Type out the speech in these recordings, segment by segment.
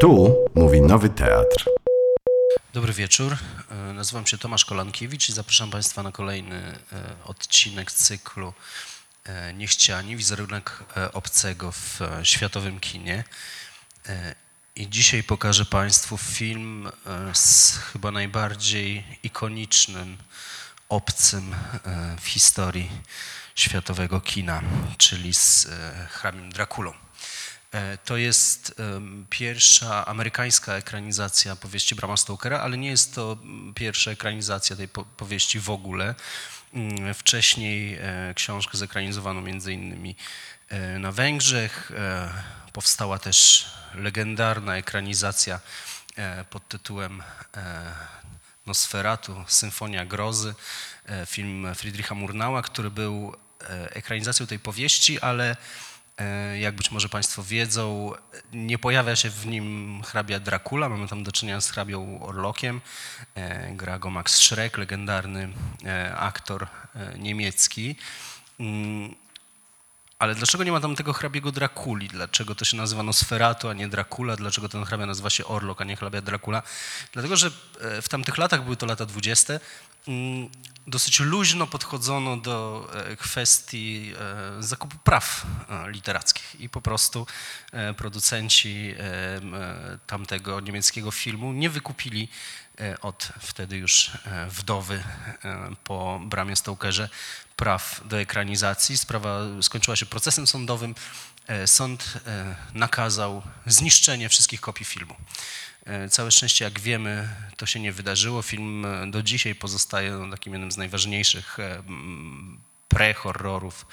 Tu mówi Nowy Teatr. Dobry wieczór. E, Nazywam się Tomasz Kolankiewicz i zapraszam Państwa na kolejny e, odcinek cyklu e, Niechciani, wizerunek obcego w światowym kinie. I dzisiaj pokażę Państwu film z chyba najbardziej ikonicznym obcym w historii światowego kina, czyli z hrabią Drakulą. E, To jest pierwsza amerykańska ekranizacja powieści Brama Stokera, ale nie jest to pierwsza ekranizacja tej po- powieści w ogóle. Mm, Wcześniej e, książkę zekranizowano między innymi e, na Węgrzech. Powstała też legendarna ekranizacja pod tytułem Nosferatu, Symfonia Grozy, film Friedricha Murnała, który był ekranizacją tej powieści, ale jak być może Państwo wiedzą, nie pojawia się w nim hrabia Dracula, mamy tam do czynienia z hrabią Orlokiem, e, gra go Max Schreck, legendarny e, aktor e, niemiecki. Mm, ale dlaczego nie ma tam tego hrabiego Drakuli? Dlaczego to się nazywa Nosferatu, a nie Dracula? Dlaczego ten hrabia nazywa się Orlok, a nie hrabia Dracula? Dlatego, że e, w tamtych latach, były to lata dwudzieste, mm, dosyć luźno podchodzono do e, kwestii e, zakupu praw e, literackich i po prostu producenci tamtego niemieckiego filmu nie wykupili od wtedy już wdowy po Bramie Stokerze praw do ekranizacji. Sprawa skończyła się procesem sądowym. Sąd nakazał zniszczenie wszystkich kopii filmu. E, Całe szczęście, jak wiemy, to się nie wydarzyło. Film e, do dzisiaj pozostaje no, takim jednym z najważniejszych e, pre-horrorów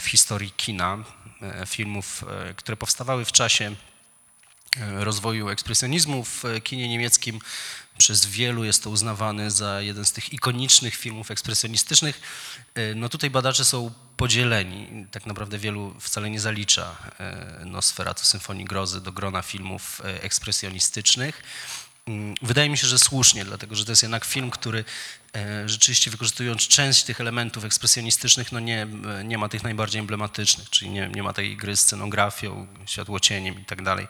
w historii kina. Filmów, które powstawały w czasie rozwoju ekspresjonizmu w e, kinie niemieckim. Przez wielu jest to uznawany za jeden z tych ikonicznych filmów ekspresjonistycznych. E, No tutaj badacze są podzieleni. Tak naprawdę wielu wcale nie zalicza e, Nosferatu Symfonii Grozy do grona filmów e, ekspresjonistycznych. Mm, Wydaje mi się, że słusznie, dlatego że to jest jednak film, który e, rzeczywiście wykorzystując część tych elementów ekspresjonistycznych, no nie, nie ma tych najbardziej emblematycznych, czyli nie, nie ma tej gry scenografią, światłocieniem i tak dalej.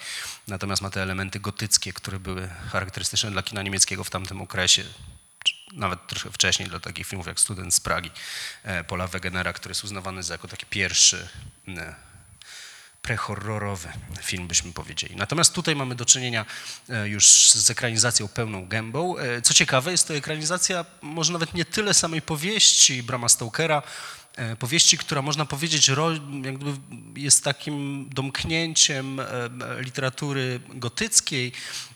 Natomiast ma te elementy gotyckie, które były charakterystyczne dla kina niemieckiego w tamtym okresie, nawet trochę wcześniej dla takich filmów jak Student z Pragi, e, Paula Wegenera, który jest uznawany za jako taki pierwszy prehorrorowy film, byśmy powiedzieli. Natomiast tutaj mamy do czynienia e, już z ekranizacją pełną gębą. E, Co ciekawe, jest to ekranizacja może nawet nie tyle samej powieści Brama Stokera, powieści, która można powiedzieć ro- jak gdyby jest takim domknięciem e, literatury gotyckiej,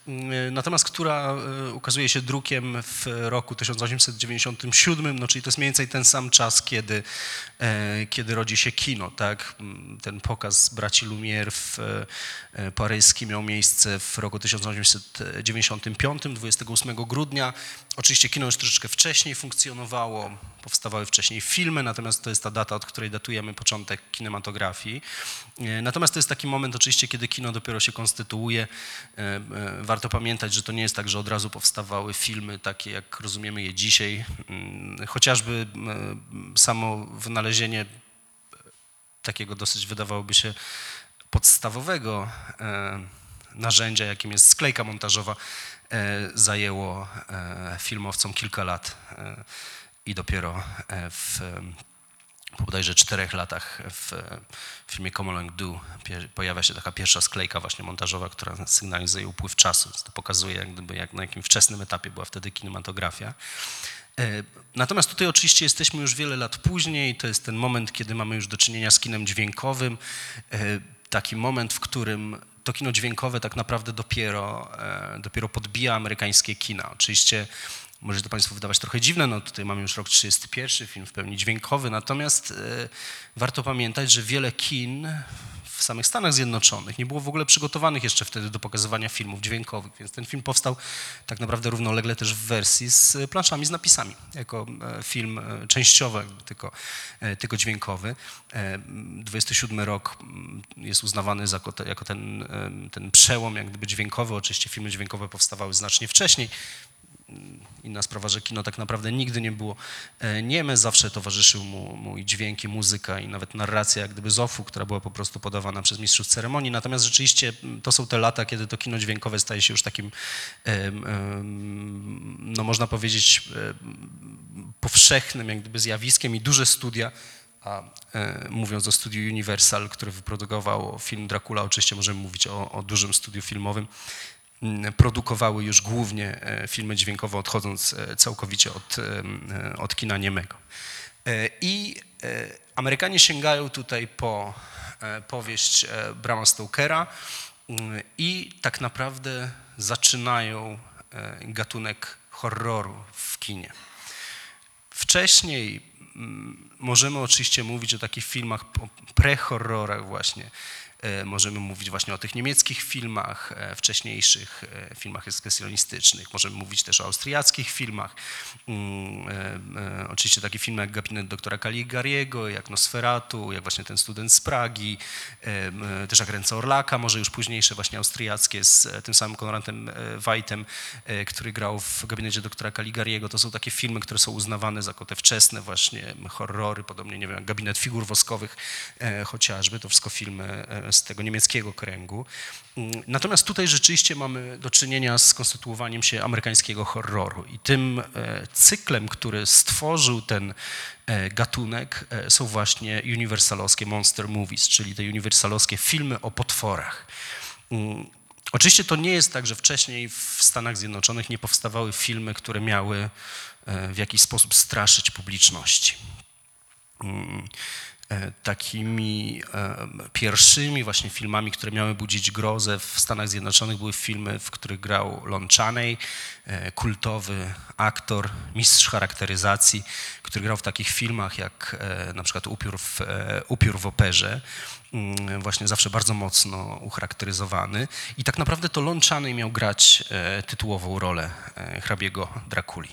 m, natomiast która e, ukazuje się drukiem w roku 1897, no czyli to jest mniej więcej ten sam czas, kiedy, e, kiedy rodzi się kino, tak? M, Ten pokaz braci Lumière w e, paryskim miał miejsce w roku 1895, 28 grudnia. Oczywiście kino już troszeczkę wcześniej funkcjonowało, powstawały wcześniej filmy, natomiast to jest ta data, od której datujemy początek kinematografii. E, Natomiast to jest taki moment oczywiście, kiedy kino dopiero się konstytuuje. E, e, Warto pamiętać, że to nie jest tak, że od razu powstawały filmy takie, jak rozumiemy je dzisiaj. Mm, Chociażby samo wynalezienie takiego dosyć wydawałoby się podstawowego narzędzia, jakim jest sklejka montażowa, zajęło filmowcom kilka lat i dopiero w po bodajże czterech latach w filmie Comolang Du pie- pojawia się taka pierwsza sklejka właśnie montażowa, która sygnalizuje upływ czasu. To pokazuje jak gdyby jak, na jakim wczesnym etapie była wtedy kinematografia. E, Natomiast tutaj oczywiście jesteśmy już wiele lat później. To jest ten moment, kiedy mamy już do czynienia z kinem dźwiękowym. E, Taki moment, w którym to kino dźwiękowe tak naprawdę dopiero, e, dopiero podbija amerykańskie kina. Oczywiście może to Państwu wydawać trochę dziwne, no tutaj mamy już rok 31, film w pełni dźwiękowy, natomiast e, warto pamiętać, że wiele kin w samych Stanach Zjednoczonych nie było w ogóle przygotowanych jeszcze wtedy do pokazywania filmów dźwiękowych, więc ten film powstał tak naprawdę równolegle też w wersji z planszami, z napisami, jako e, film e, częściowo tylko, e, tylko dźwiękowy. E, 27 rok jest uznawany za, jako te- jako ten, e, ten przełom jak gdyby dźwiękowy, oczywiście filmy dźwiękowe powstawały znacznie wcześniej, inna sprawa, że kino tak naprawdę nigdy nie było e, nieme, zawsze towarzyszył mu, mu i dźwięki, muzyka i nawet narracja jak gdyby Zofu, która była po prostu podawana przez mistrzów ceremonii. Natomiast rzeczywiście m, to są te lata, kiedy to kino dźwiękowe staje się już takim, no można powiedzieć, powszechnym jak gdyby zjawiskiem i duże studia a e, mówiąc o studiu Universal, które wyprodukowało film Dracula, oczywiście możemy mówić o, o dużym studiu filmowym, produkowały już głównie e, filmy dźwiękowe, odchodząc e, całkowicie od, e, od kina niemego. I Amerykanie sięgają tutaj po powieść Brama Stokera mm, i tak naprawdę zaczynają gatunek horroru w kinie. Wcześniej mm, możemy oczywiście mówić o takich filmach, o pre-horrorach właśnie. E, Możemy mówić właśnie o tych niemieckich filmach, e, wcześniejszych e, filmach ekspresjonistycznych. Możemy mówić też o austriackich filmach. Mm, Oczywiście takie filmy jak Gabinet doktora Caligariego, jak Nosferatu, jak właśnie ten student z Pragi, też jak Ręce Orlaka, może już późniejsze właśnie austriackie z tym samym Konradem Wajtem, który grał w Gabinecie doktora Caligariego. To są takie filmy, które są uznawane za te wczesne właśnie horrory, podobnie, nie wiem, jak Gabinet Figur Woskowych chociażby. To wszystko filmy z tego niemieckiego kręgu. Mm, Natomiast tutaj rzeczywiście mamy do czynienia z konstytuowaniem się amerykańskiego horroru i tym e, cyklem, który stworzył ten e, gatunek e, są właśnie uniwersalowskie monster movies, czyli te uniwersalowskie filmy o potworach. Mm, Oczywiście to nie jest tak, że wcześniej w Stanach Zjednoczonych nie powstawały filmy, które miały w jakiś sposób straszyć publiczności. E, Takimi e, pierwszymi właśnie filmami, które miały budzić grozę w Stanach Zjednoczonych były filmy, w których grał Lon Chaney, e, kultowy aktor, mistrz charakteryzacji, który grał w takich filmach jak na przykład Upiór w, Upiór w operze, mm, właśnie zawsze bardzo mocno ucharakteryzowany. I tak naprawdę to Lon Chaney miał grać tytułową rolę hrabiego Drakuli.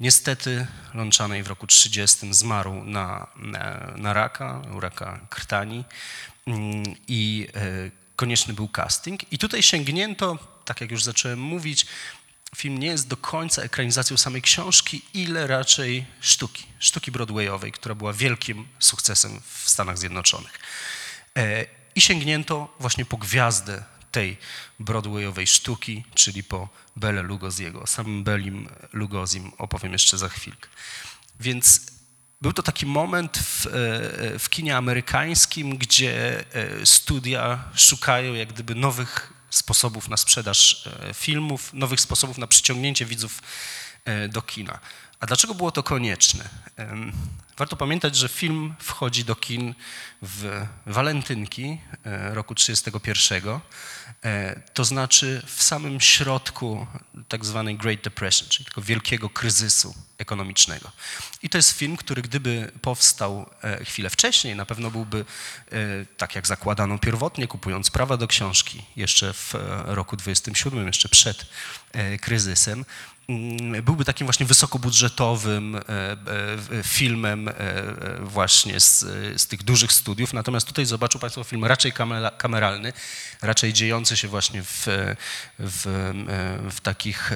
Niestety Lon Chaney w roku 30 zmarł na, na, na raka, raka krtani mm, i e, konieczny był casting. I tutaj sięgnięto, tak jak już zacząłem mówić, film nie jest do końca ekranizacją samej książki, ile raczej sztuki, sztuki broadwayowej, która była wielkim sukcesem w Stanach Zjednoczonych. E, I sięgnięto właśnie po gwiazdę tej broadwayowej sztuki, czyli po Belle Lugosiego. Samym Belim Lugosim opowiem jeszcze za chwilkę. Więc był to taki moment w, e, w kinie amerykańskim, gdzie e, studia szukają jak gdyby nowych sposobów na sprzedaż e, filmów, nowych sposobów na przyciągnięcie widzów do kina. A dlaczego było to konieczne? Warto pamiętać, że film wchodzi do kin w walentynki e, roku 1931, e, to znaczy w samym środku tak zwanej Great Depression, czyli tego wielkiego kryzysu ekonomicznego. I to jest film, który gdyby powstał e, chwilę wcześniej, na pewno byłby tak jak zakładano pierwotnie, kupując prawa do książki jeszcze w roku 27, jeszcze przed kryzysem, byłby takim właśnie wysokobudżetowym e, e, filmem e, e, właśnie z, z tych dużych studiów. Natomiast tutaj zobaczą Państwo film raczej kamera- kameralny, raczej dziejący się właśnie w, w, w takich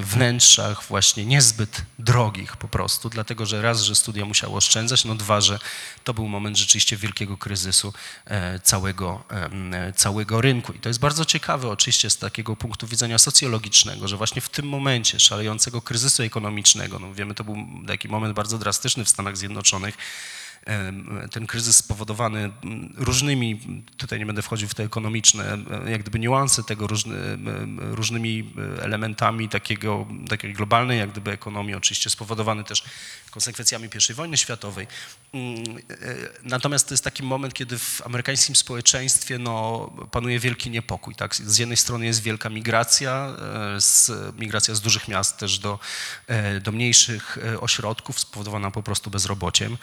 wnętrzach właśnie niezbyt drogich po prostu, dlatego że raz, że studia musiały oszczędzać, no dwa, że to był moment rzeczywiście wielkiego kryzysu całego, całego rynku. I to jest bardzo ciekawe oczywiście z takiego punktu widzenia socjologicznego, że właśnie w tym momencie szalejącego kryzysu ekonomicznego, no wiemy, to był taki moment bardzo drastyczny w Stanach Zjednoczonych, ten kryzys spowodowany różnymi, tutaj nie będę wchodził w te ekonomiczne, jak gdyby niuanse tego, różny, różnymi e, elementami takiego, takiej globalnej, jak gdyby ekonomii, oczywiście spowodowany też konsekwencjami I wojny światowej. Mm, e, Natomiast to jest taki moment, kiedy w amerykańskim społeczeństwie no, panuje wielki niepokój. Tak? Z jednej strony jest wielka migracja, e, z, migracja z dużych miast też do, do mniejszych ośrodków, spowodowana po prostu bezrobociem.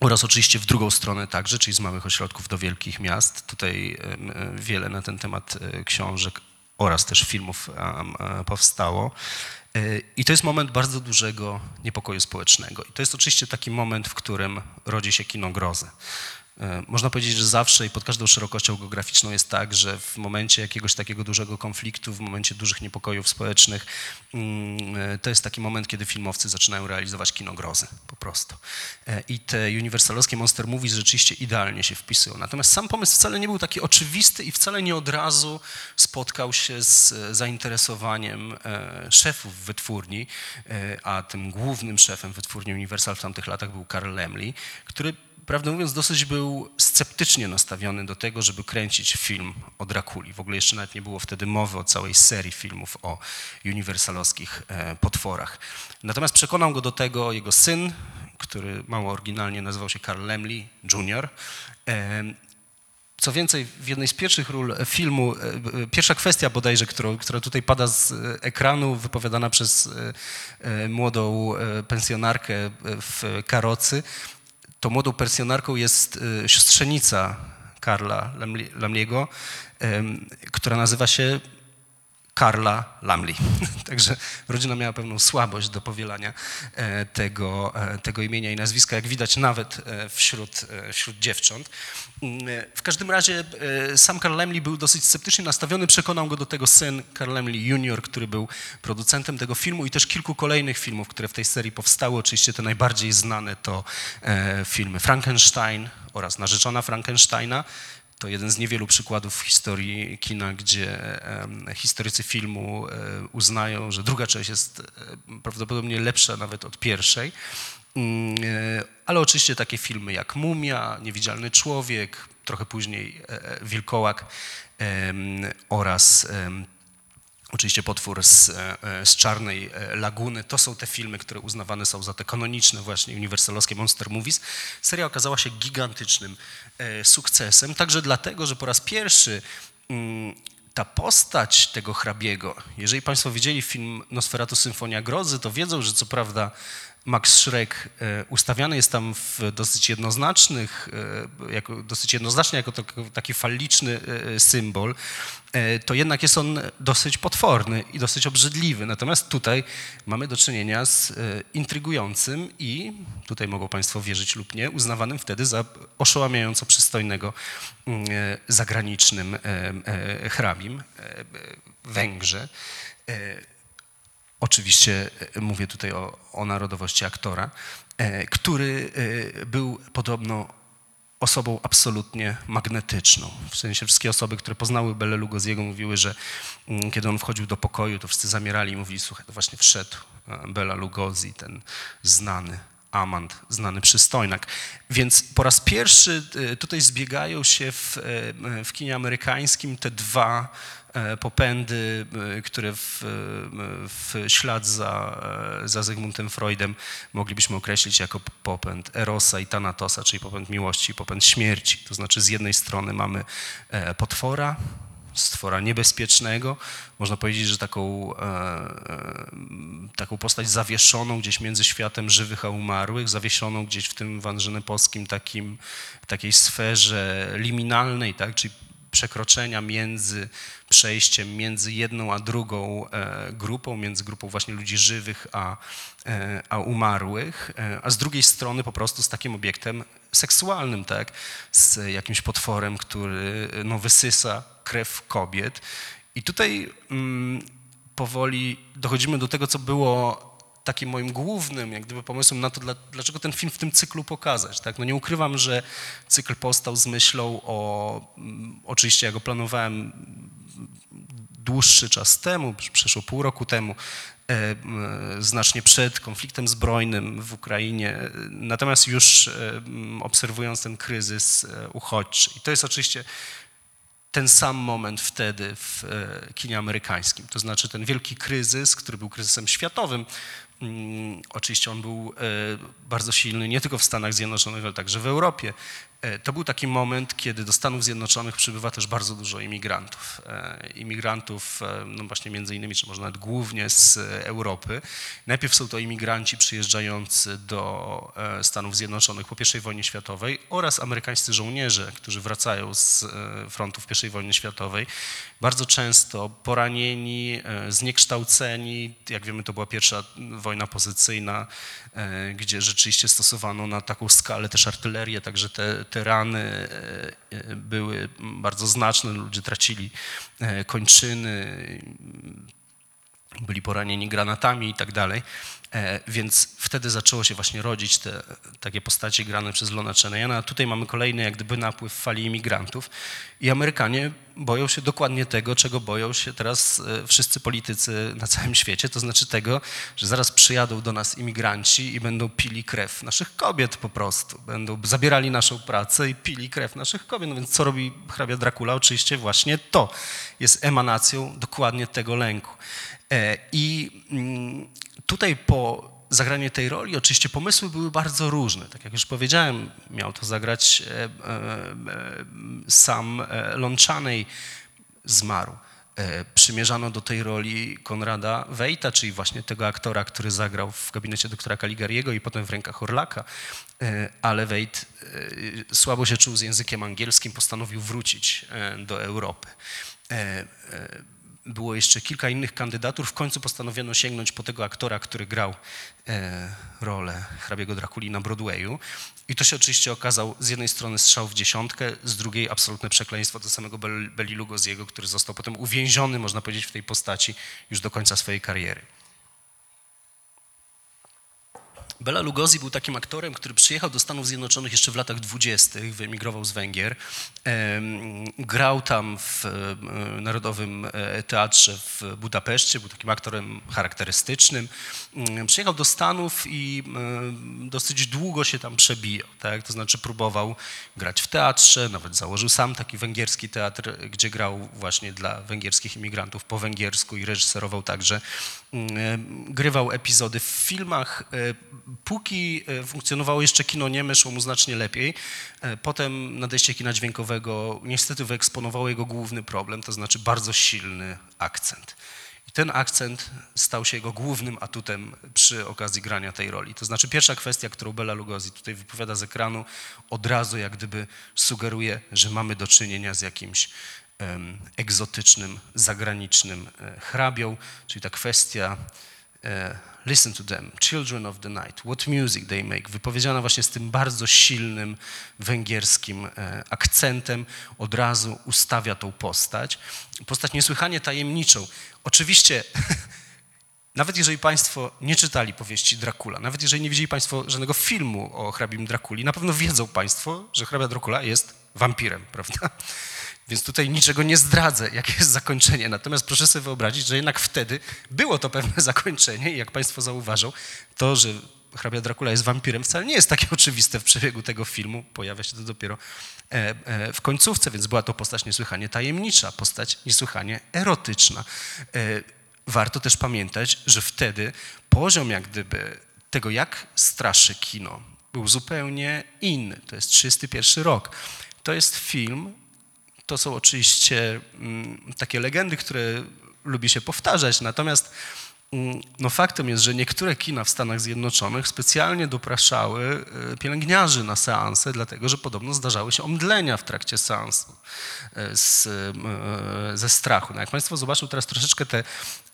Oraz oczywiście w drugą stronę także, czyli z małych ośrodków do wielkich miast. Tutaj e, wiele na ten temat e, książek oraz też filmów powstało. E, I to jest moment bardzo dużego niepokoju społecznego. I to jest oczywiście taki moment, w którym rodzi się kino grozy. E, Można powiedzieć, że zawsze i pod każdą szerokością geograficzną jest tak, że w momencie jakiegoś takiego dużego konfliktu, w momencie dużych niepokojów społecznych, mm, e, to jest taki moment, kiedy filmowcy zaczynają realizować kino grozy po prostu. E, I te uniwersalowskie monster movies rzeczywiście idealnie się wpisują. Natomiast sam pomysł wcale nie był taki oczywisty i wcale nie od razu spotkał się z zainteresowaniem szefów wytwórni, a tym głównym szefem wytwórni Universal w tamtych latach był Carl Lemley, który prawdę mówiąc, dosyć był sceptycznie nastawiony do tego, żeby kręcić film o Drakuli. W ogóle jeszcze nawet nie było wtedy mowy o całej serii filmów o uniwersalowskich e, potworach. Natomiast przekonał go do tego jego syn, który mało oryginalnie nazywał się Carl Lemley Jr. E, Co więcej, w jednej z pierwszych ról filmu, e, pierwsza kwestia bodajże, którą, która tutaj pada z ekranu, wypowiadana przez młodą pensjonarkę w karocy, to młodą pensjonarką jest e, siostrzenica Karla Lamli- Lamliego, która nazywa się Karla Lamley. Także rodzina miała pewną słabość do powielania e, tego, e, tego imienia i nazwiska, jak widać nawet e, wśród, wśród dziewcząt. Mm, W każdym razie sam Karl Lamley był dosyć sceptycznie nastawiony, przekonał go do tego syn Karl Lamley Jr., który był producentem tego filmu i też kilku kolejnych filmów, które w tej serii powstały. Oczywiście te najbardziej znane to filmy Frankenstein oraz Narzeczona Frankensteina, to jeden z niewielu przykładów w historii kina, gdzie historycy filmu e, uznają, że druga część jest e, prawdopodobnie lepsza nawet od pierwszej. Mm, e, Ale oczywiście takie filmy jak Mumia, Niewidzialny Człowiek, trochę później Wilkołak oraz Oczywiście potwór z, e, e, z Czarnej e, Laguny. To są te filmy, które uznawane są za te kanoniczne właśnie uniwersalowskie monster movies. Seria okazała się gigantycznym sukcesem, także dlatego, że po raz pierwszy mm, ta postać tego hrabiego, jeżeli Państwo widzieli film Nosferatu Symfonia Grozy, to wiedzą, że co prawda Max Schreck e, ustawiany jest tam w dosyć jednoznacznych, e, jako, dosyć jednoznacznie jako tak- taki falliczny e, symbol, to jednak jest on dosyć potworny i dosyć obrzydliwy. Natomiast tutaj mamy do czynienia z intrygującym i, tutaj mogą Państwo wierzyć lub nie, uznawanym wtedy za oszałamiająco przystojnego mm, zagranicznym hrabim, Węgrze. Oczywiście e, mówię tutaj o, o narodowości aktora, e, który e, był podobno osobą absolutnie magnetyczną. W sensie wszystkie osoby, które poznały Belle Lugosiego mówiły, że mm, kiedy on wchodził do pokoju, to wszyscy zamierali i mówili, słuchaj, to właśnie wszedł Bela Lugosi, ten znany amant, znany przystojnak. Więc po raz pierwszy tutaj zbiegają się w, w kinie amerykańskim te dwa popędy, e, które w, e, w ślad za, e, za Zygmuntem Freudem moglibyśmy określić jako popęd Erosa i Thanatosa, czyli popęd miłości i popęd śmierci. To znaczy z jednej strony mamy e, potwora, stwora niebezpiecznego, można powiedzieć, że taką, e, e, taką postać zawieszoną gdzieś między światem żywych a umarłych, zawieszoną gdzieś w tym wanżyneposkim takim, takiej sferze liminalnej, tak, czyli przekroczenia między przejściem między jedną a drugą e, grupą, między grupą właśnie ludzi żywych a, e, a umarłych, e, a z drugiej strony po prostu z takim obiektem seksualnym, tak, z jakimś potworem, który no, wysysa krew kobiet. I tutaj mm, powoli dochodzimy do tego, co było takim moim głównym jak gdyby pomysłem na to, dla, dlaczego ten film w tym cyklu pokazać. Tak? No nie ukrywam, że cykl powstał z myślą o, mm, oczywiście ja go planowałem dłuższy czas temu, przeszło pół roku temu, e, m, znacznie przed konfliktem zbrojnym w Ukrainie, natomiast już e, obserwując ten kryzys e, uchodźczy. I to jest oczywiście ten sam moment wtedy w e, kinie amerykańskim. To znaczy ten wielki kryzys, który był kryzysem światowym. Mm, Oczywiście on był e, bardzo silny nie tylko w Stanach Zjednoczonych, ale także w Europie. E, To był taki moment, kiedy do Stanów Zjednoczonych przybywa też bardzo dużo imigrantów. E, Imigrantów, e, no właśnie między innymi, czy może nawet głównie z Europy. Najpierw są to imigranci przyjeżdżający do Stanów Zjednoczonych po I wojnie światowej oraz amerykańscy żołnierze, którzy wracają z frontów I wojny światowej. Bardzo często poranieni, zniekształceni. Jak wiemy, to była pierwsza wojna pozycyjna, gdzie rzeczywiście stosowano na taką skalę też artylerię, także te, te rany e, e, były bardzo znaczne, ludzie tracili e, kończyny, byli poranieni granatami i tak dalej. Więc wtedy zaczęło się właśnie rodzić te takie postacie grane przez Lona Chaneyana. A tutaj mamy kolejny jak gdyby napływ fali imigrantów i Amerykanie boją się dokładnie tego, czego boją się teraz e, wszyscy politycy na całym świecie, to znaczy tego, że zaraz przyjadą do nas imigranci i będą pili krew naszych kobiet po prostu. Będą zabierali naszą pracę i pili krew naszych kobiet. No więc co robi hrabia Dracula? Oczywiście właśnie to jest emanacją dokładnie tego lęku. E, I mm, tutaj po zagraniu tej roli oczywiście pomysły były bardzo różne. Tak jak już powiedziałem, miał to zagrać e, e, e, sam Lon Chaney, zmarł. Przymierzano do tej roli Konrada Wejta, czyli właśnie tego aktora, który zagrał w gabinecie doktora Caligariego i potem w rękach Orlaka, ale Wejt słabo się czuł z językiem angielskim, postanowił wrócić do Europy. Było jeszcze kilka innych kandydatur. W końcu postanowiono sięgnąć po tego aktora, który grał e, rolę hrabiego Drakuli na Broadwayu. I to się oczywiście okazał z jednej strony strzał w dziesiątkę, z drugiej absolutne przekleństwo do samego Bel- Beli Lugosiego, który został potem uwięziony, można powiedzieć, w tej postaci już do końca swojej kariery. Bela Lugosi był takim aktorem, który przyjechał do Stanów Zjednoczonych jeszcze w latach dwudziestych, wyemigrował z Węgier. Grał tam w e, Narodowym e, Teatrze w Budapeszcie, był takim aktorem charakterystycznym. Przyjechał do Stanów i e, dosyć długo się tam przebijał, tak? to znaczy próbował grać w teatrze, nawet założył sam taki węgierski teatr, gdzie grał właśnie dla węgierskich imigrantów po węgiersku i reżyserował także grywał epizody w filmach. Póki e, funkcjonowało jeszcze kino nieme, szło mu znacznie lepiej. E, Potem nadejście kina dźwiękowego niestety wyeksponowało jego główny problem, to znaczy bardzo silny akcent. I ten akcent stał się jego głównym atutem przy okazji grania tej roli. To znaczy pierwsza kwestia, którą Bela Lugosi tutaj wypowiada z ekranu, od razu jak gdyby sugeruje, że mamy do czynienia z jakimś egzotycznym, zagranicznym e, hrabią, czyli ta kwestia listen to them, children of the night, what music they make, wypowiedziana właśnie z tym bardzo silnym węgierskim e, akcentem, od razu ustawia tą postać. Postać niesłychanie tajemniczą. Oczywiście Nawet jeżeli Państwo nie czytali powieści Dracula, nawet jeżeli nie widzieli Państwo żadnego filmu o hrabim Drakuli, na pewno wiedzą Państwo, że hrabia Dracula jest wampirem, prawda? Więc tutaj niczego nie zdradzę, jakie jest zakończenie. Natomiast proszę sobie wyobrazić, że jednak wtedy było to pewne zakończenie i jak Państwo zauważą, to, że hrabia Dracula jest wampirem wcale nie jest takie oczywiste w przebiegu tego filmu. Pojawia się to dopiero e, e, w końcówce, więc była to postać niesłychanie tajemnicza, postać niesłychanie erotyczna. E, Warto też pamiętać, że wtedy poziom jak gdyby tego, jak straszy kino, był zupełnie inny. To jest 31 rok. To jest film, to są oczywiście mm, takie legendy, które lubi się powtarzać, natomiast no faktem jest, że niektóre kina w Stanach Zjednoczonych specjalnie dopraszały e, pielęgniarzy na seanse, dlatego że podobno zdarzały się omdlenia w trakcie seansu e, z, e, ze strachu. No jak Państwo zobaczą teraz troszeczkę te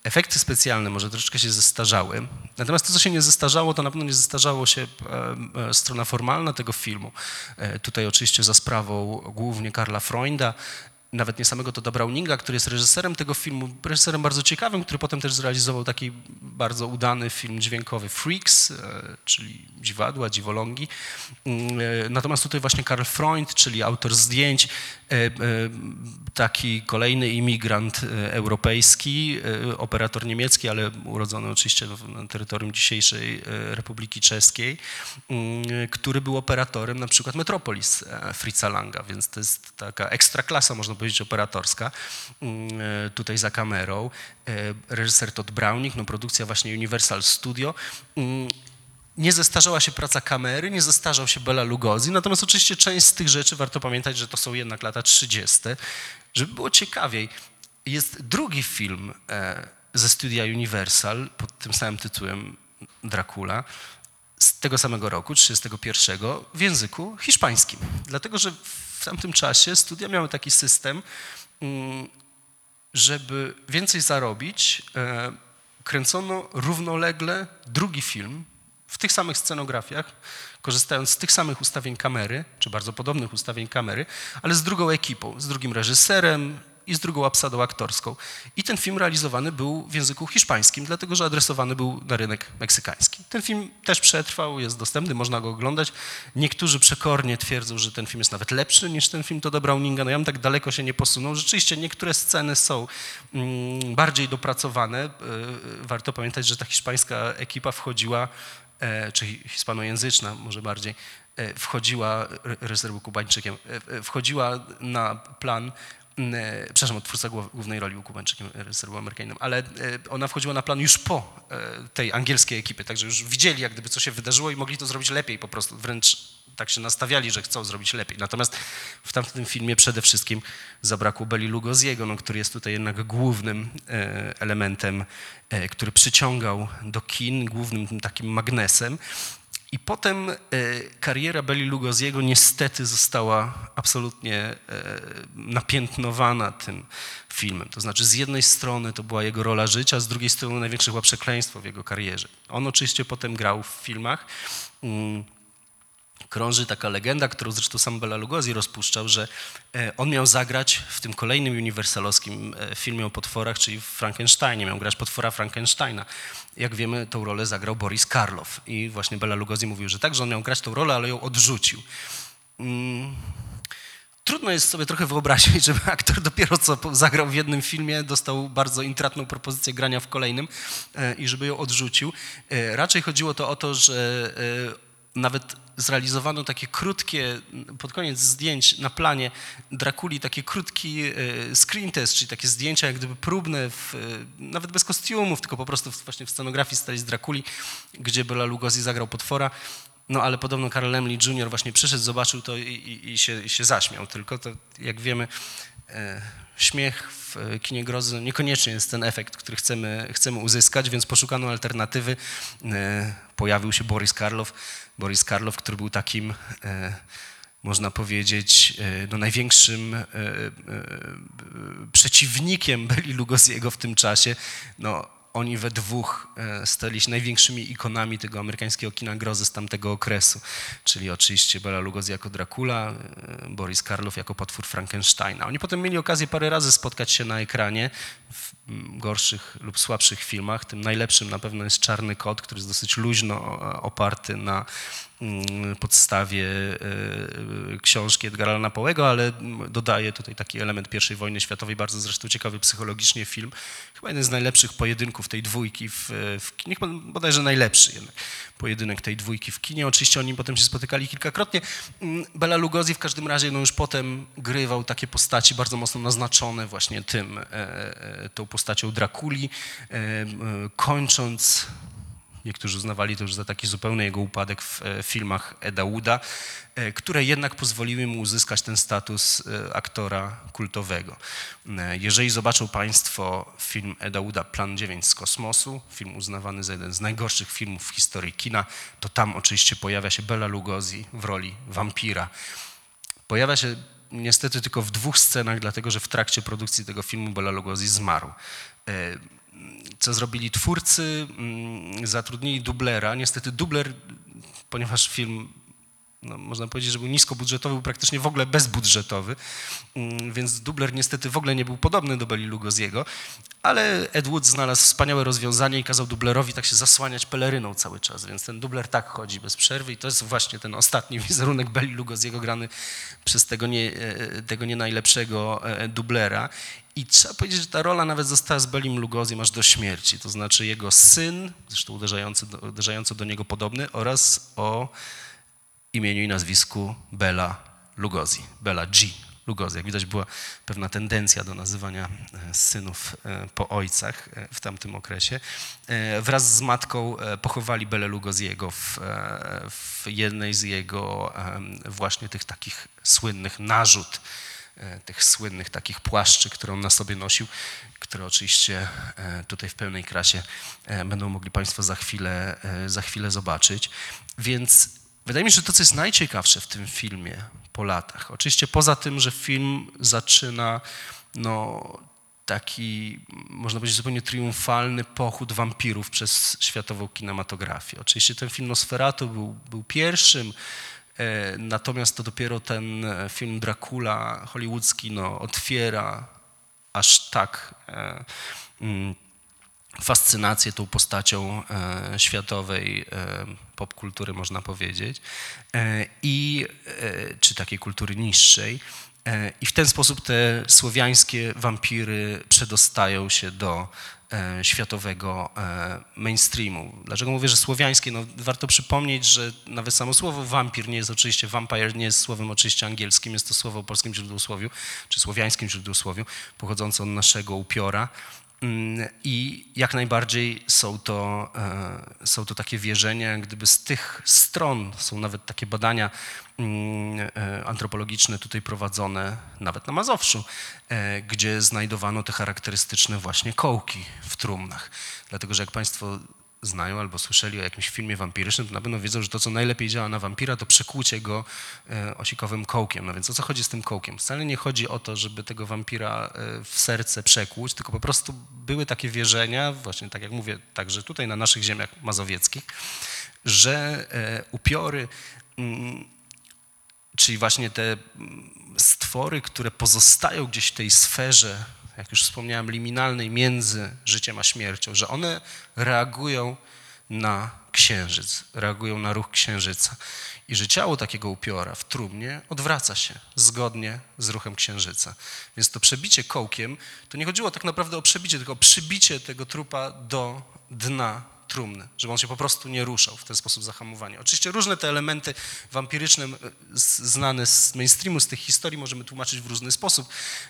efekty specjalne może troszeczkę się zestarzały, natomiast to, co się nie zestarzało, to na pewno nie zestarzało się strona formalna tego filmu. Tutaj oczywiście za sprawą głównie Karla Freunda, nawet nie samego Toda Browninga, który jest reżyserem tego filmu, reżyserem bardzo ciekawym, który potem też zrealizował taki bardzo udany film dźwiękowy Freaks, e, czyli dziwadła, dziwolągi. Mm, e, Natomiast tutaj właśnie Karl Freund, czyli autor zdjęć, taki kolejny imigrant e, europejski, e, operator niemiecki, ale urodzony oczywiście na terytorium dzisiejszej e, Republiki Czeskiej, mm, który był operatorem na przykład Metropolis e, Fritza Langa, więc to jest taka ekstraklasa, można powiedzieć, operatorska mm, e, tutaj za kamerą. E, Reżyser Todd Browning, no produkcja właśnie Universal Studio. Nie zestarzała się praca kamery, nie zestarzał się Bela Lugosi, natomiast oczywiście część z tych rzeczy warto pamiętać, że to są jednak lata 30. Żeby było ciekawiej, jest drugi film e, ze studia Universal pod tym samym tytułem Dracula z tego samego roku, 31, w języku hiszpańskim. Dlatego, że w tamtym czasie studia miały taki system, mm, żeby więcej zarobić, e, kręcono równolegle drugi film w tych samych scenografiach, korzystając z tych samych ustawień kamery, czy bardzo podobnych ustawień kamery, ale z drugą ekipą, z drugim reżyserem i z drugą obsadą aktorską. I ten film realizowany był w języku hiszpańskim, dlatego że adresowany był na rynek meksykański. Ten film też przetrwał, jest dostępny, można go oglądać. Niektórzy przekornie twierdzą, że ten film jest nawet lepszy niż ten film Toda Browninga. No ja bym tak daleko się nie posunął. Rzeczywiście niektóre sceny są mm, bardziej dopracowane. Yy, Warto pamiętać, że ta hiszpańska ekipa wchodziła e, czy hispanojęzyczna może bardziej, e, wchodziła, re- reżyser był Kubańczykiem, e, e, wchodziła na plan, e, przepraszam, twórca głównej roli był Kubańczykiem, reżyser był Amerykaninem, ale e, ona wchodziła na plan już po e, tej angielskiej ekipy, także już widzieli jak gdyby co się wydarzyło i mogli to zrobić lepiej po prostu, wręcz tak się nastawiali, że chcą zrobić lepiej. Natomiast w tamtym filmie przede wszystkim zabrakło Beli Lugosiego, no, który jest tutaj jednak głównym e, elementem, e, który przyciągał do kin, głównym takim magnesem. I potem e, kariera Beli Lugosiego niestety została absolutnie e, napiętnowana tym filmem. To znaczy z jednej strony to była jego rola życia, z drugiej strony największe chyba przekleństwo w jego karierze. On oczywiście potem grał w filmach. Krąży taka legenda, którą zresztą sam Bela Lugosi rozpuszczał, że e, on miał zagrać w tym kolejnym uniwersalowskim e, filmie o potworach, czyli w Frankensteinie, miał grać potwora Frankensteina. Jak wiemy, tą rolę zagrał Boris Karloff i właśnie Bela Lugosi mówił, że tak, że on miał grać tą rolę, ale ją odrzucił. Mm. Trudno jest sobie trochę wyobrazić, żeby aktor dopiero co zagrał w jednym filmie, dostał bardzo intratną propozycję grania w kolejnym e, i żeby ją odrzucił. Raczej chodziło to o to, że nawet zrealizowano takie krótkie, pod koniec zdjęć na planie Drakuli, taki krótki e, screen test, czyli takie zdjęcia jak gdyby próbne, w, e, nawet bez kostiumów, tylko po prostu właśnie w scenografii stali z Drakuli, gdzie Bela Lugosi zagrał potwora. No ale podobno Karl Lemley Jr. właśnie przyszedł, zobaczył to i, i, i, się, i się zaśmiał. Tylko to, jak wiemy, e, śmiech w kinie grozy niekoniecznie jest ten efekt, który chcemy, chcemy uzyskać, więc poszukano alternatywy. Pojawił się Boris Karloff. Boris Karloff, który był takim, e, można powiedzieć, e, no największym e, przeciwnikiem Beli Lugosiego w tym czasie. No, oni we dwóch stali się największymi ikonami tego amerykańskiego kina grozy z tamtego okresu. Czyli oczywiście Bela Lugosi jako Dracula, Boris Karloff jako potwór Frankensteina. Oni potem mieli okazję parę razy spotkać się na ekranie gorszych lub słabszych filmach. Tym najlepszym na pewno jest Czarny Kot, który jest dosyć luźno e, oparty na mm, podstawie e, książki Edgara Allana ale dodaje tutaj taki element I wojny światowej, bardzo zresztą ciekawy psychologicznie film. Chyba jeden z najlepszych pojedynków tej dwójki w, w kinie, bodajże najlepszy jednak pojedynek tej dwójki w kinie. Oczywiście oni potem się spotykali kilkakrotnie. Mm, Bela Lugosi w każdym razie no już potem grywał takie postaci bardzo mocno naznaczone właśnie tym, e, tą postacią Drakuli, e, e, kończąc Niektórzy uznawali to już za taki zupełny jego upadek w e, filmach Eda Wooda, które jednak pozwoliły mu uzyskać ten status aktora kultowego. Jeżeli zobaczą Państwo film Eda Wooda Plan 9 z kosmosu, film uznawany za jeden z najgorszych filmów w historii kina, to tam oczywiście pojawia się Bela Lugosi w roli wampira. Pojawia się niestety tylko w dwóch scenach, dlatego że w trakcie produkcji tego filmu Bela Lugosi zmarł. E, Co zrobili twórcy? Mm, Zatrudnili dublera. Niestety dubler, ponieważ film no, można powiedzieć, że był niskobudżetowy, był praktycznie w ogóle bezbudżetowy, mm, więc dubler niestety w ogóle nie był podobny do Beli Lugosiego, ale Ed Wood znalazł wspaniałe rozwiązanie i kazał dublerowi tak się zasłaniać peleryną cały czas, więc ten dubler tak chodzi bez przerwy i to jest właśnie ten ostatni wizerunek Beli Lugosiego grany przez tego nie, e, tego nie najlepszego e, dublera. I trzeba powiedzieć, że ta rola nawet została z Belim Lugosiem aż do śmierci, to znaczy jego syn, zresztą uderzający uderzająco do niego podobny, oraz o imieniu i nazwisku Bela Lugosi, Bela G. Lugosi. Jak widać była pewna tendencja do nazywania e, synów e, po ojcach e, w tamtym okresie. Wraz z matką pochowali Belę Lugosiego w, w jednej z jego właśnie tych takich słynnych narzut, tych słynnych takich płaszczy, które on na sobie nosił, które oczywiście tutaj w pełnej krasie będą mogli Państwo za chwilę, za chwilę zobaczyć. Więc Wydaje mi się, że to, co jest najciekawsze w tym filmie po latach, oczywiście poza tym, że film zaczyna no, taki, można powiedzieć, zupełnie triumfalny pochód wampirów przez światową kinematografię. Oczywiście ten film Nosferatu był, był pierwszym, e, natomiast to dopiero ten e, film Dracula hollywoodzki no, otwiera aż tak e, mm, fascynację tą postacią e, światowej e, popkultury, można powiedzieć, e, i, e, czy takiej kultury niższej. E, I w ten sposób te słowiańskie wampiry przedostają się do e, światowego mainstreamu. Dlaczego mówię, że słowiańskie? No, warto przypomnieć, że nawet samo słowo wampir nie jest oczywiście, vampire nie jest słowem oczywiście angielskim, jest to słowo o polskim źródłosłowiu, czy słowiańskim źródłosłowiu, pochodzące od naszego upiora. Mm, I jak najbardziej są to, e, są to takie wierzenia, gdyby z tych stron są nawet takie badania mm, e, antropologiczne tutaj prowadzone, nawet na Mazowszu, e, gdzie znajdowano te charakterystyczne właśnie kołki w trumnach. Dlatego, że jak Państwo znają albo słyszeli o jakimś filmie wampirycznym, to na pewno wiedzą, że to, co najlepiej działa na wampira, to przekłucie go e, osikowym kołkiem. No więc o co chodzi z tym kołkiem? Wcale nie chodzi o to, żeby tego wampira e, w serce przekłuć, tylko po prostu były takie wierzenia, właśnie tak jak mówię, także tutaj na naszych ziemiach mazowieckich, że e, upiory, mm, czyli właśnie te mm, stwory, które pozostają gdzieś w tej sferze jak już wspomniałem, liminalnej między życiem a śmiercią, że one reagują na księżyc, reagują na ruch księżyca i że ciało takiego upiora w trumnie odwraca się zgodnie z ruchem księżyca. Więc to przebicie kołkiem, to nie chodziło tak naprawdę o przebicie, tylko o przybicie tego trupa do dna trumny, żeby on się po prostu nie ruszał, w ten sposób zahamowanie. Oczywiście różne te elementy wampiryczne znane z mainstreamu, z tych historii możemy tłumaczyć w różny sposób.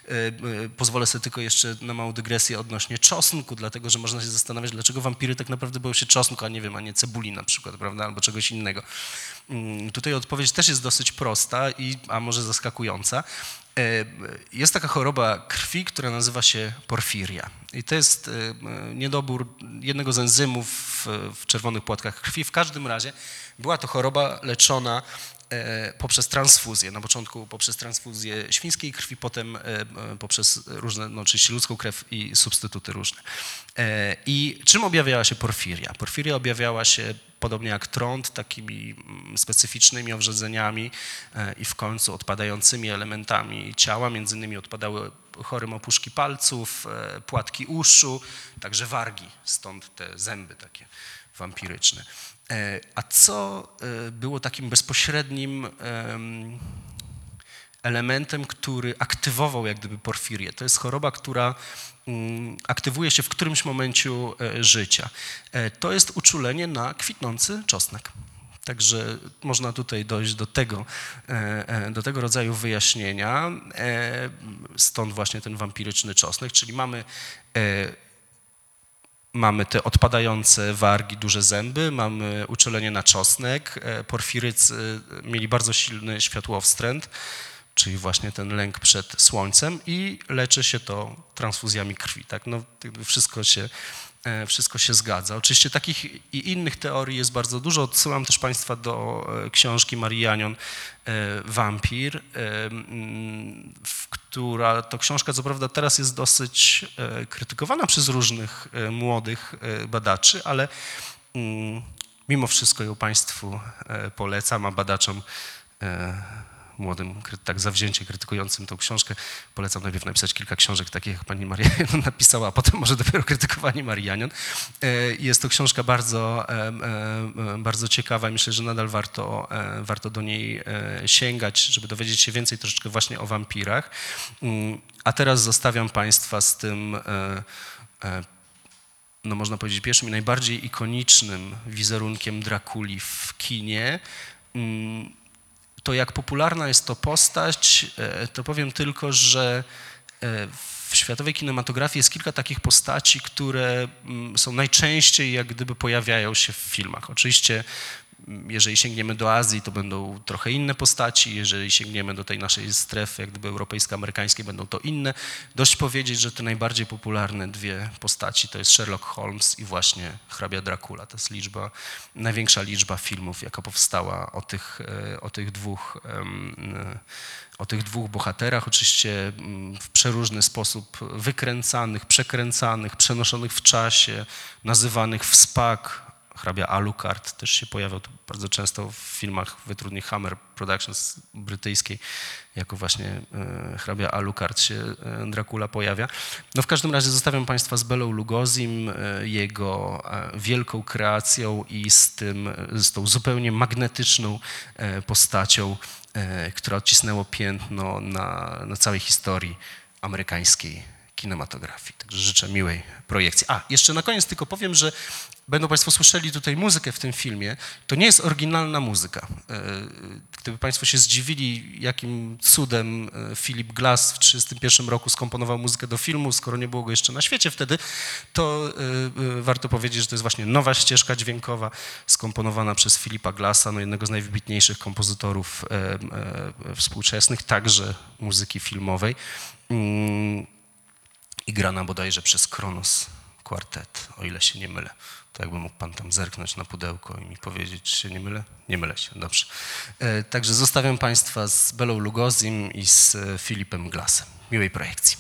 E, e, pozwolę sobie tylko jeszcze na małą dygresję odnośnie czosnku, dlatego że można się zastanawiać, dlaczego wampiry tak naprawdę boją się czosnku, a nie wiem, a nie cebuli na przykład, prawda, albo czegoś innego. Mm, tutaj odpowiedź też jest dosyć prosta, i, a może zaskakująca. E, jest taka choroba krwi, która nazywa się porfiria. I to jest e, niedobór jednego z enzymów w czerwonych płatkach krwi. W każdym razie była to choroba leczona e, poprzez transfuzję. Na początku poprzez transfuzję świńskiej krwi, potem poprzez różne, no oczywiście ludzką krew i substytuty różne. I czym objawiała się porfiria? Porfiria objawiała się podobnie jak trąd, takimi mm, specyficznymi owrzedzeniami e, i w końcu odpadającymi elementami ciała. Między innymi odpadały chorym opuszki palców, e, płatki uszu, także wargi, stąd te zęby takie wampiryczne. E, a co było takim bezpośrednim elementem, który aktywował jak gdyby porfirię? To jest choroba, która Mm, aktywuje się w którymś momencie e, życia. E, to jest uczulenie na kwitnący czosnek. Także można tutaj dojść do tego, e, do tego rodzaju wyjaśnienia. Stąd właśnie ten wampiryczny czosnek, czyli mamy, mamy te odpadające wargi, duże zęby, mamy uczulenie na czosnek. Porfirycy mieli bardzo silny światłowstręt czyli właśnie ten lęk przed słońcem i leczy się to transfuzjami krwi. Tak? No, wszystko, się, e, wszystko się zgadza. Oczywiście takich i innych teorii jest bardzo dużo. Odsyłam też Państwa do e, książki Marianion e, Wampir, która to książka co prawda teraz jest dosyć krytykowana przez różnych młodych badaczy, ale mm, mimo wszystko ją Państwu polecam, a badaczom młodym, tak zawzięcie krytykującym tą książkę. Polecam najpierw napisać kilka książek takich, jak pani Maria napisała, a potem może dopiero krytykowanie Marianion. E, jest to książka bardzo, e, e, bardzo ciekawa i myślę, że nadal warto, warto do niej sięgać, żeby dowiedzieć się więcej troszeczkę właśnie o wampirach. Mm, a teraz zostawiam państwa z tym no można powiedzieć, pierwszym i najbardziej ikonicznym wizerunkiem Drakuli w kinie. To jak popularna jest to postać, e, to powiem tylko, że e, w światowej kinematografii jest kilka takich postaci, które mm, są najczęściej jak gdyby pojawiają się w filmach. Oczywiście Jeżeli sięgniemy do Azji, to będą trochę inne postaci. Jeżeli sięgniemy do tej naszej strefy, jak gdyby europejsko-amerykańskiej, będą to inne. Dość powiedzieć, że te najbardziej popularne dwie postaci to jest Sherlock Holmes i właśnie hrabia Dracula. To jest liczba, największa liczba filmów, jaka powstała o tych, e, o tych dwóch e, o tych dwóch bohaterach, oczywiście mm, w przeróżny sposób wykręcanych, przekręcanych, przenoszonych w czasie, nazywanych w spak. Hrabia Alucard też się pojawiał bardzo często w filmach wytrudni Hammer Productions brytyjskiej, jako właśnie e, hrabia Alucard się e, Dracula pojawia. No w każdym razie zostawiam Państwa z Belą Lugozim, e, jego wielką kreacją i z, tym, z tą zupełnie magnetyczną postacią, która odcisnęło piętno na, na całej historii amerykańskiej kinematografii. Także życzę miłej projekcji. A, jeszcze na koniec tylko powiem, że będą Państwo słyszeli tutaj muzykę w tym filmie. To nie jest oryginalna muzyka. E, Gdyby Państwo się zdziwili, jakim cudem e, Philip Glass w 1931 roku skomponował muzykę do filmu, skoro nie było go jeszcze na świecie wtedy, to e, warto powiedzieć, że to jest właśnie nowa ścieżka dźwiękowa skomponowana przez Philipa Glassa, no jednego z najwybitniejszych kompozytorów współczesnych, także muzyki filmowej. I grana bodajże przez Kronos Quartet, o ile się nie mylę. To jakby mógł pan tam zerknąć na pudełko i mi powiedzieć, czy się nie mylę? Nie mylę się, dobrze. E, Także zostawiam państwa z Belą Lugozim i z e, Filipem Glassem. Miłej projekcji.